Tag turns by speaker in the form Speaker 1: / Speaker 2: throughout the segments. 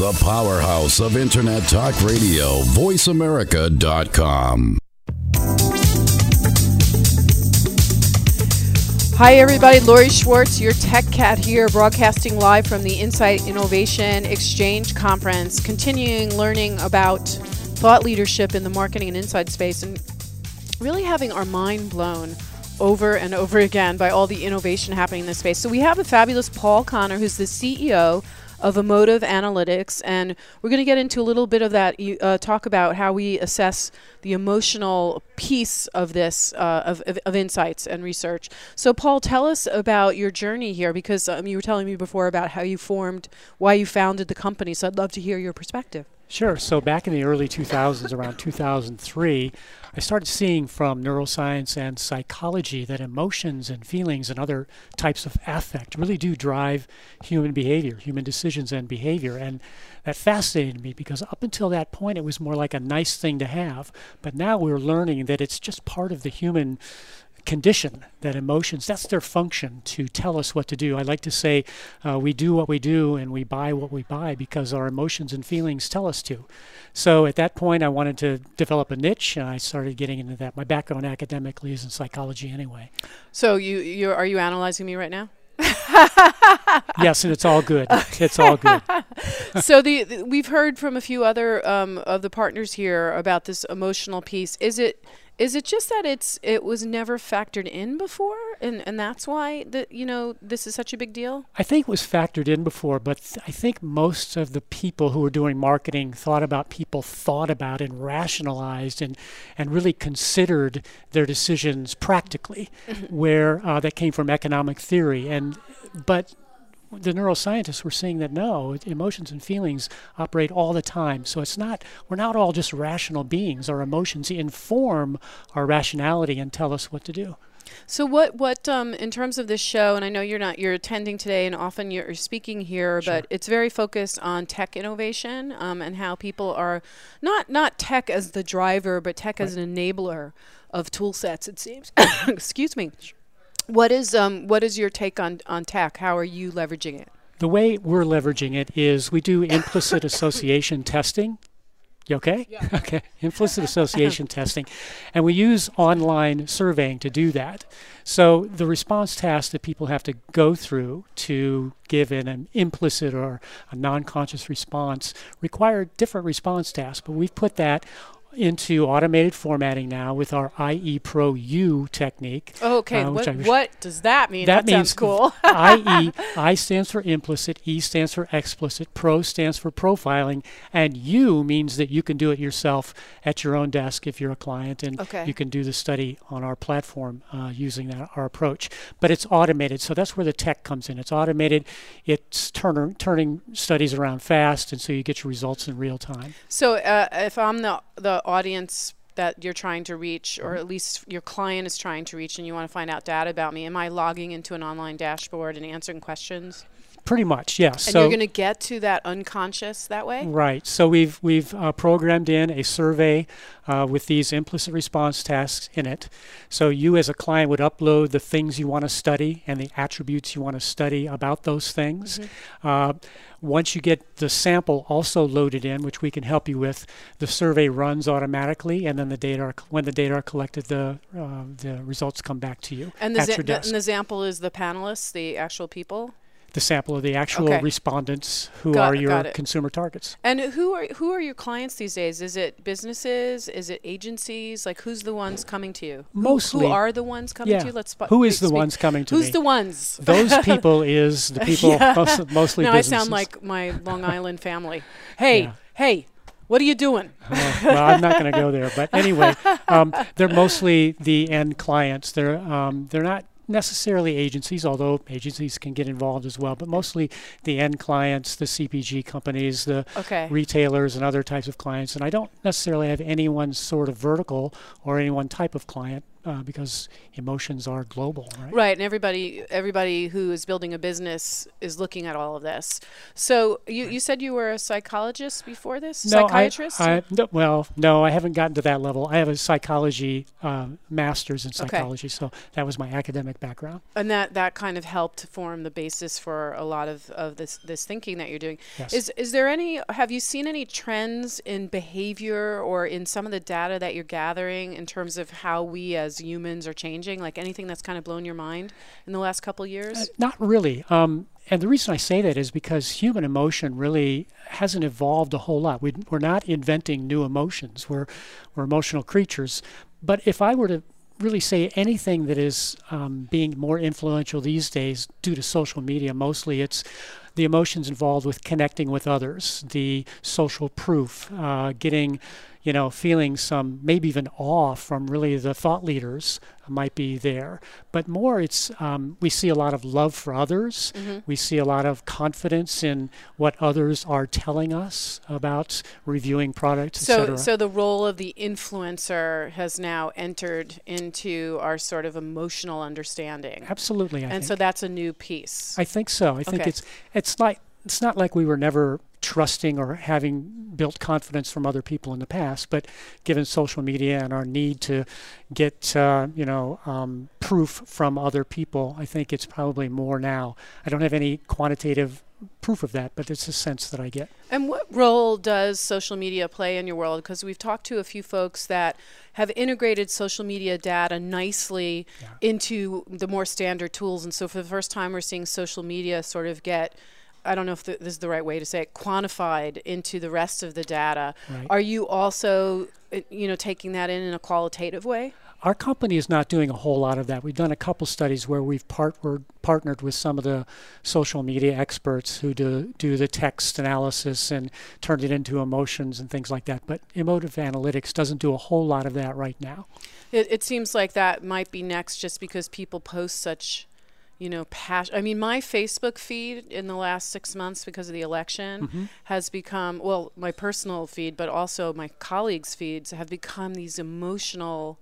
Speaker 1: The powerhouse of Internet Talk Radio, voiceamerica.com.
Speaker 2: Hi, everybody. Lori Schwartz, your tech cat here, broadcasting live from the Insight Innovation Exchange Conference, continuing learning about thought leadership in the marketing and insight space, and really having our mind blown over and over again by all the innovation happening in this space. So, we have a fabulous Paul Conner, who's the CEO of Emotive Analytics, and we're going to get into a little bit of that. Uh, talk about how we assess the emotional piece of this uh, of, of, of, insights and research. So, Paul, tell us about your journey here, because um, you were telling me before about how you formed, why you founded the company. So, I'd love to hear your perspective.
Speaker 3: Sure. So back in the early 2000s, around 2003, I started seeing from neuroscience and psychology that emotions and feelings and other types of affect really do drive human behavior, human decisions and behavior. And that fascinated me because up until that point, it was more like a nice thing to have. But now we're learning that it's just part of the human condition that emotions that's their function to tell us what to do i like to say uh, we do what we do and we buy what we buy because our emotions and feelings tell us to so at that point i wanted to develop a niche and i started getting into that my background academically is in psychology anyway
Speaker 2: so you you are you analyzing me right now
Speaker 3: yes, and it's all good. It's all good.
Speaker 2: so the, the, we've heard from a few other um, of the partners here about this emotional piece. Is it is it just that it's it was never factored in before, and and that's why that you know this is such a big deal?
Speaker 3: I think it was factored in before, but th- I think most of the people who were doing marketing thought about people thought about and rationalized and and really considered their decisions practically, mm-hmm. where uh, that came from economic theory and but the neuroscientists were saying that no, emotions and feelings operate all the time. So it's not we're not all just rational beings. Our emotions inform our rationality and tell us what to do.
Speaker 2: So what what um, in terms of this show, and I know you're not you're attending today, and often you're speaking here, sure. but it's very focused on tech innovation um, and how people are not not tech as the driver, but tech right. as an enabler of tool sets. It seems. Excuse me. What is um what is your take on on tech? How are you leveraging it?
Speaker 3: The way we're leveraging it is we do implicit association testing. You okay?
Speaker 2: Yeah.
Speaker 3: okay. Implicit association testing. And we use online surveying to do that. So the response tasks that people have to go through to give in an implicit or a non conscious response require different response tasks. But we've put that into automated formatting now with our IE Pro U technique.
Speaker 2: Oh, okay, uh, what, what, does that mean?
Speaker 3: That,
Speaker 2: that means
Speaker 3: cool. IE, I stands for implicit, E stands for explicit, Pro stands for profiling, and U means that you can do it yourself at your own desk if you're a client, and
Speaker 2: okay.
Speaker 3: you can do the study on our platform uh, using that our approach. But it's automated, so that's where the tech comes in. It's automated. It's turn, turning studies around fast, and so you get your results in real time.
Speaker 2: So uh, if I'm the the audience that you're trying to reach, or at least your client is trying to reach, and you want to find out data about me, am I logging into an online dashboard and answering questions?
Speaker 3: Pretty much, yes.
Speaker 2: And so you're going to get to that unconscious that way.
Speaker 3: Right. So we've we've uh, programmed in a survey uh, with these implicit response tasks in it. So you, as a client, would upload the things you want to study and the attributes you want to study about those things. Mm-hmm. Uh, once you get the sample also loaded in, which we can help you with, the survey runs automatically, and then the data are, when the data are collected, the uh, the results come back to you
Speaker 2: and the,
Speaker 3: za-
Speaker 2: the, and the sample is the panelists, the actual people
Speaker 3: the sample of the actual
Speaker 2: okay.
Speaker 3: respondents who
Speaker 2: got,
Speaker 3: are your consumer targets.
Speaker 2: And who are who are your clients these days? Is it businesses? Is it agencies? Like who's the ones coming to you?
Speaker 3: Mostly.
Speaker 2: Who, who are the ones coming
Speaker 3: yeah.
Speaker 2: to you? Let's sp-
Speaker 3: Who is the ones coming to
Speaker 2: who's
Speaker 3: me?
Speaker 2: Who's the ones?
Speaker 3: Those people is the people yeah. most, mostly
Speaker 2: now
Speaker 3: businesses.
Speaker 2: I sound like my Long Island family. Hey, yeah. hey, what are you doing?
Speaker 3: well, well, I'm not going to go there. But anyway, um, they're mostly the end clients. They're um, they're not necessarily agencies, although agencies can get involved as well, but mostly the end clients, the CPG companies, the
Speaker 2: okay.
Speaker 3: retailers, and other types of clients. And I don't necessarily have any one sort of vertical or any one type of client. Uh, because emotions are global, right?
Speaker 2: Right, and everybody everybody who is building a business is looking at all of this. So you, you said you were a psychologist before this,
Speaker 3: No,
Speaker 2: psychiatrist.
Speaker 3: I, no, well, no, I haven't gotten to that level. I have a psychology uh, master's in psychology, so that was my academic background.
Speaker 2: and that that kind of helped form the basis for a lot of, of this this thinking that you're doing.
Speaker 3: Yes.
Speaker 2: Is is there any have you seen any trends in behavior or in some of the data that you're gathering in terms of how we as humans are changing? Like anything that's kind of blown your mind in the last couple years?
Speaker 3: Uh, not really. Um, and the reason I say that is because human emotion really hasn't evolved a whole lot. We, we're not inventing new emotions. We're, we're emotional creatures. But if I were to really say anything that is um, being more influential these days due to social media, mostly it's the emotions involved with connecting with others, the social proof, uh, getting, you know, feeling some maybe even awe from really the thought leaders might be there. But more, it's um, we see a lot of love for others. We see a lot of confidence in what others are telling us about reviewing products,
Speaker 2: So, so the role of the influencer has now entered into our sort of emotional understanding,
Speaker 3: Absolutely, I
Speaker 2: and
Speaker 3: think.
Speaker 2: so that's a new piece.
Speaker 3: I think so. I think
Speaker 2: Okay.
Speaker 3: it's it's like it's not like we were never trusting or having built confidence from other people in the past, but given social media and our need to get uh, you know um, proof from other people, I think it's probably more now. I don't have any quantitative proof of that, but it's a sense that I get.
Speaker 2: And what role does social media play in your world? Because we've talked to a few folks that have integrated social media data nicely into the more standard tools. And so for the first time, we're seeing social media sort of get. I don't know if th- this is the right way to say it, quantified into the rest of the data.
Speaker 3: Right.
Speaker 2: Are you also, uh, you know, taking that in in a qualitative way?
Speaker 3: Our company is not doing a whole lot of that. We've done a couple studies where we've partnered partnered with some of the social media experts who do do the text analysis and turn it into emotions and things like that. But emotive analytics doesn't do a whole lot of that right now.
Speaker 2: It, it seems like that might be next just because people post such, you know, passion. I mean, my Facebook feed in the last six months because of the election mm-hmm. has become, well, my personal feed, but also my colleagues' feeds have become these emotional,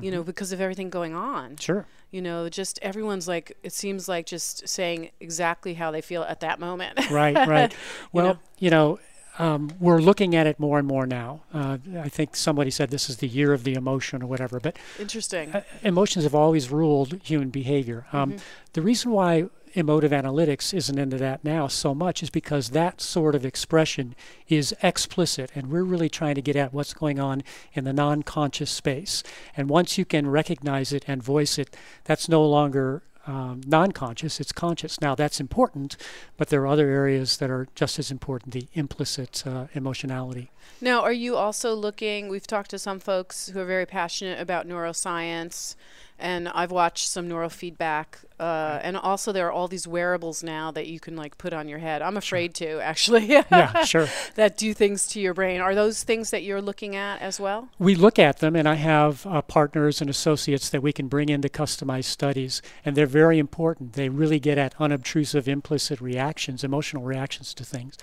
Speaker 2: you know, mm-hmm. because of everything going on.
Speaker 3: Sure.
Speaker 2: You know, just everyone's like, it seems like just saying exactly how they feel at that moment.
Speaker 3: Right, right. Well,
Speaker 2: know?
Speaker 3: you know, um, we're looking at it more and more now. Uh, I think somebody said this is the year of the emotion or whatever, but
Speaker 2: Interesting.
Speaker 3: uh, emotions have always ruled human behavior. Um, The reason why emotive analytics isn't into that now so much is because that sort of expression is explicit, and we're really trying to get at what's going on in the non conscious space. And once you can recognize it and voice it, that's no longer um, non conscious, it's conscious. Now, that's important, but there are other areas that are just as important the implicit uh, emotionality.
Speaker 2: Now, are you also looking? We've talked to some folks who are very passionate about neuroscience, and I've watched some neurofeedback. Uh, and also, there are all these wearables now that you can like put on your head. I'm afraid to actually.
Speaker 3: Yeah, sure.
Speaker 2: that do things to your brain. Are those things that you're looking at as well?
Speaker 3: we look at them, and I have uh, partners and associates that we can bring into customized studies, and they're very important. They really get at unobtrusive, implicit reactions, emotional reactions to things.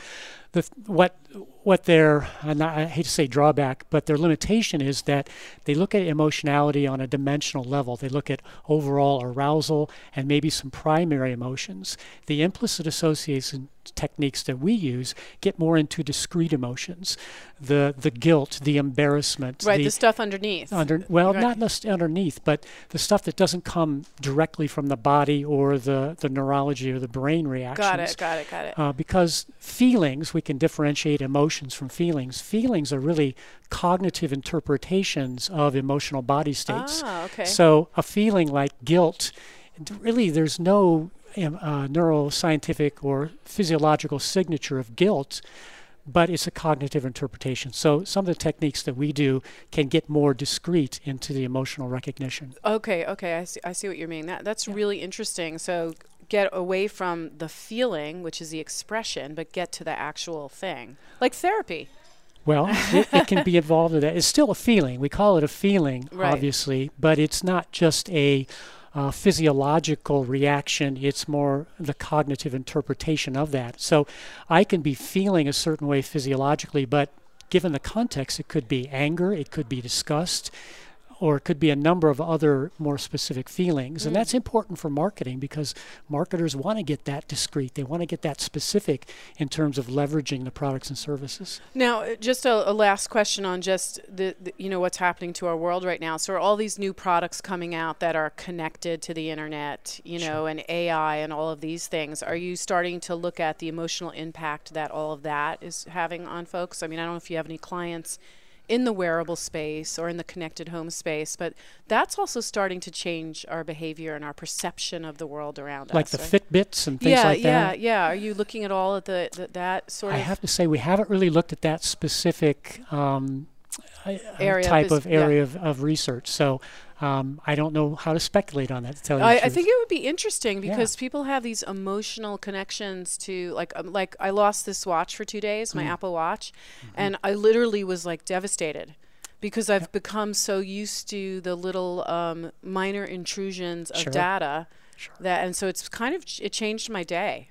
Speaker 3: The what what their uh, and I I hate to say drawback, but their limitation is that they look at emotionality on a dimensional level. They look at overall arousal and maybe some primary emotions. The implicit association techniques that we use get more into discrete emotions, the the guilt, the embarrassment,
Speaker 2: Right,
Speaker 3: the,
Speaker 2: the stuff underneath.
Speaker 3: under well
Speaker 2: Right.
Speaker 3: not just underneath but the stuff that doesn't come directly from the body or the the neurology or the brain reactions
Speaker 2: got it. Got it. Got it.
Speaker 3: uh, because feelings we can differentiate emotions from feelings feelings are really cognitive interpretations of emotional body states
Speaker 2: ah, okay.
Speaker 3: so a feeling like guilt really there's no uh, neuroscientific or physiological signature of guilt but it's a cognitive interpretation. So some of the techniques that we do can get more discrete into the emotional recognition.
Speaker 2: Okay, okay, I see, I see what you mean. That that's really interesting. So get away from the feeling, which is the expression, but get to the actual thing, like therapy.
Speaker 3: Well, it, it can be involved in that. It's still a feeling. We call it a feeling,
Speaker 2: Right.
Speaker 3: obviously, but it's not just a uh, physiological reaction. It's more the cognitive interpretation of that. So I can be feeling a certain way physiologically, but given the context, it could be anger, it could be disgust, or it could be a number of other more specific feelings. And that's important for marketing because marketers want to get that discrete. They want to get that specific in terms of leveraging the products and services.
Speaker 2: Now, uh, just a, a last question on just the, the, you know what's happening to our world right now. So, are all these new products coming out that are connected to the internet, you know, and AI and all of these things? Are you starting to look at the emotional impact that all of that is having on folks? I mean, I don't know if you have any clients in the wearable space or in the connected home space, but that's also starting to change our behavior and our perception of the world around
Speaker 3: Like
Speaker 2: us.
Speaker 3: Like the
Speaker 2: right?
Speaker 3: Fitbits and things
Speaker 2: yeah,
Speaker 3: like
Speaker 2: yeah,
Speaker 3: that.
Speaker 2: yeah. Are you looking at all of the, the that sort
Speaker 3: I
Speaker 2: of?
Speaker 3: I have to say, we haven't really looked at that specific um,
Speaker 2: Area of
Speaker 3: type of
Speaker 2: yeah.
Speaker 3: area of, of research. So um, I don't know how to speculate on that, to tell you
Speaker 2: I, I think it would be interesting
Speaker 3: Yeah.
Speaker 2: because people have these emotional connections to like um, like I lost this watch for two days,
Speaker 3: Mm.
Speaker 2: my Apple Watch,
Speaker 3: Mm-hmm.
Speaker 2: and I literally was like devastated because I've become so used to the little um, minor intrusions of
Speaker 3: Sure.
Speaker 2: data
Speaker 3: Sure.
Speaker 2: that, and so it's kind of it changed my day.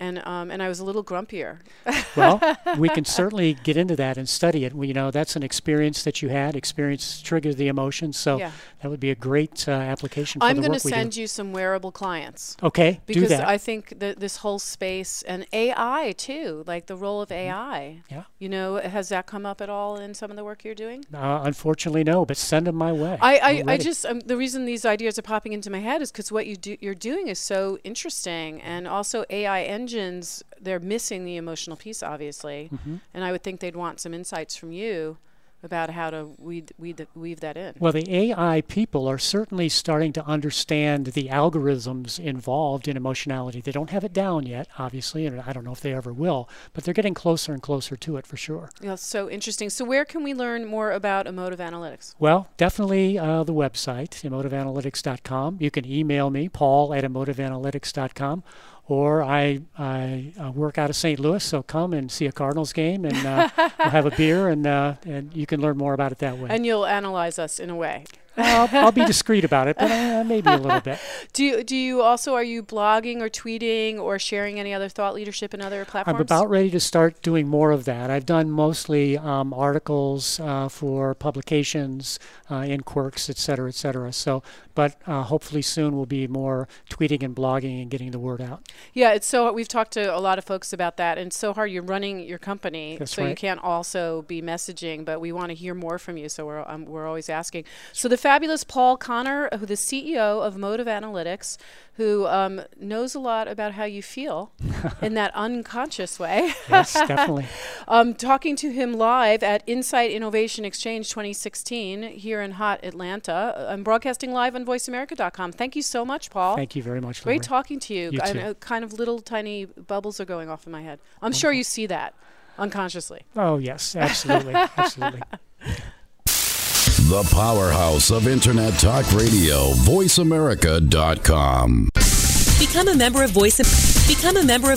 Speaker 2: And um, and I was a little grumpier.
Speaker 3: well, we can certainly get into that and study it. We, you know, that's an experience that you had. Experience triggers the emotions, so
Speaker 2: Yeah.
Speaker 3: that would be a great uh, application for
Speaker 2: I'm going to send you some wearable clients.
Speaker 3: Okay, do
Speaker 2: because
Speaker 3: that.
Speaker 2: I think that this whole space and AI too, like the role of AI.
Speaker 3: Mm-hmm. Yeah.
Speaker 2: You know, has that come up at all in some of the work you're doing?
Speaker 3: uh, unfortunately, no, but send them my way.
Speaker 2: I, I, I just um, the reason these ideas are popping into my head is because what you do you're doing is so interesting, and also AI engines they're missing the emotional piece obviously,
Speaker 3: Mm-hmm.
Speaker 2: and I would think they'd want some insights from you about how to weed, weed, weave that in.
Speaker 3: Well, the AI people are certainly starting to understand the algorithms involved in emotionality. They don't have it down yet, obviously, and I don't know if they ever will, but they're getting closer and closer to it for sure.
Speaker 2: Yeah, so interesting. So where can we learn more about emotive analytics?
Speaker 3: Well, definitely uh, the website, emotiveanalytics.com. You can email me, paul at emotiveanalytics.com, or I, I uh, work out of St. Louis, so come and see a Cardinals game and uh, we'll have a beer, and, uh, and you can learn more about it that way.
Speaker 2: And you'll analyze us in a way.
Speaker 3: I'll, I'll be discreet about it, but uh, maybe a little bit.
Speaker 2: Do you, do you also are you blogging or tweeting or sharing any other thought leadership in other platforms?
Speaker 3: I'm about ready to start doing more of that. I've done mostly um, articles uh, for publications uh, in Quirks, et cetera, et cetera. So, but uh, hopefully soon we'll be more tweeting and blogging and getting the word out.
Speaker 2: Yeah, it's so we've talked to a lot of folks about that, and it's so hard. You're running your company,
Speaker 3: That's
Speaker 2: so you can't also be messaging. But we want to hear more from you, so we're um, we're always asking. So the fabulous Paul Conner, who the CEO of Emotive Analytics, who um, knows a lot about how you feel in that unconscious way.
Speaker 3: Yes, definitely.
Speaker 2: Um, talking to him live at Insight Innovation Exchange 2016 here in hot Atlanta. I'm broadcasting live on VoiceAmerica.com. Thank you so much, Paul.
Speaker 3: Thank you very much.
Speaker 2: Great talking to you.
Speaker 3: You
Speaker 2: I know kind of little tiny bubbles are going off in my head. I'm sure you see that unconsciously.
Speaker 3: Oh yes, absolutely, absolutely.
Speaker 1: The powerhouse of Internet Talk Radio, voiceamerica.com.
Speaker 4: Become a member of Voice. Become a member of